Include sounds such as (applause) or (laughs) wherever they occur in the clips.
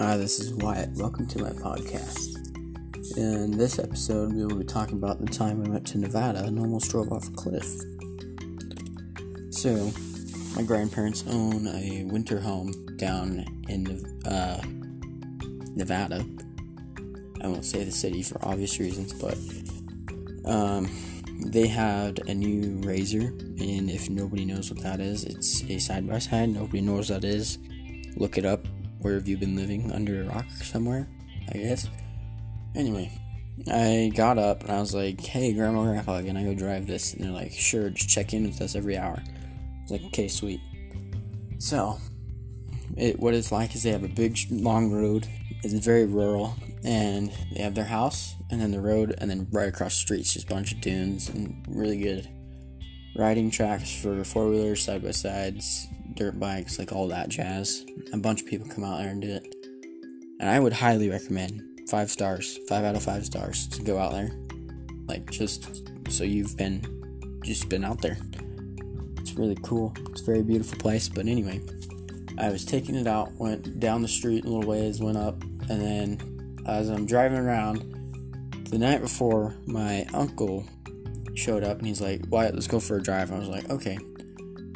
Hi, this is Wyatt. Welcome to my podcast. In this episode, we will be talking about the time we went to Nevada and almost drove off a cliff. So, my grandparents own a winter home down in uh, Nevada. I won't say the city for obvious reasons, but um, they had a new RZR, and if nobody knows what that is, it's a side by side. Nobody knows what that is. Look it up where have you been living? Under a rock somewhere? I guess. Anyway, I got up and I was like, hey, Grandma, Grandpa, can I go drive this? And they're like, sure, just check in with us every hour. I was like, okay, sweet. So, it, what it's like is they have a big, long road. It's very rural, and they have their house, and then the road, and then right across the street, just a bunch of dunes and really good riding tracks for four wheelers, side by sides, dirt bikes, like all that jazz. A bunch of people come out there and do it. And I would highly recommend five stars, five out of five stars to go out there. Like just so you've been just been out there. It's really cool. It's a very beautiful place. But anyway, I was taking it out, went down the street a little ways, went up, and then as I'm driving around, the night before, my uncle showed up and he's like, Wyatt, let's go for a drive. I was like, okay.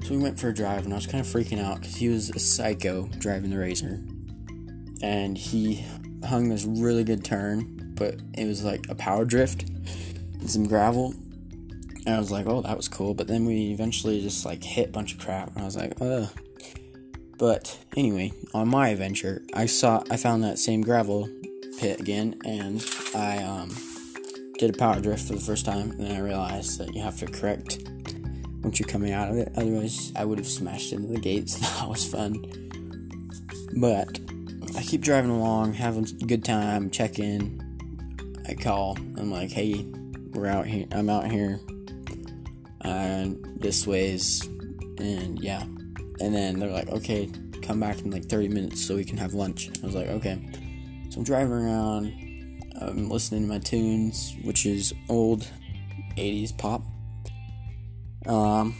So we went for a drive, and I was kind of freaking out because he was a psycho driving the RZR. And he hung this really good turn, but it was like a power drift and some gravel. And I was like, oh, that was cool. But then we eventually just like hit a bunch of crap, and I was like, ugh. But anyway, on my adventure, I saw I found that same gravel pit again, and I um, did a power drift for the first time. And then I realized that you have to correct once you're coming out of it. Otherwise, I would have smashed into the gates. (laughs) that was fun. But I keep driving along, having a good time, check in. I call. I'm like, hey, we're out here. I'm out here. And this ways. And yeah. And then they're like, okay, come back in like 30 minutes so we can have lunch. I was like, okay. So I'm driving around. I'm listening to my tunes, which is old 80s pop um,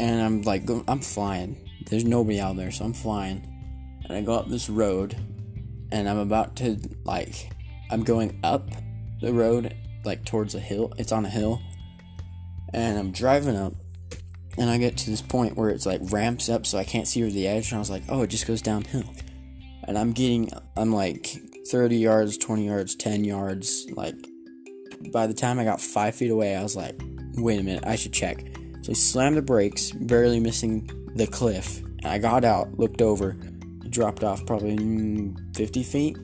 and I'm like, I'm flying. There's nobody out there, so I'm flying. And I go up this road, and I'm about to, like, I'm going up the road, like, towards a hill. It's on a hill. And I'm driving up, and I get to this point where it's, like, ramps up so I can't see over the edge. And I was like, oh, it just goes downhill. And I'm getting, I'm like 30 yards, 20 yards, 10 yards. Like, by the time I got five feet away, I was like, wait a minute, I should check. So I slammed the brakes, barely missing the cliff. I got out, looked over, dropped off probably 50 feet.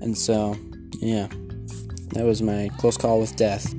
And so, yeah, that was my close call with death.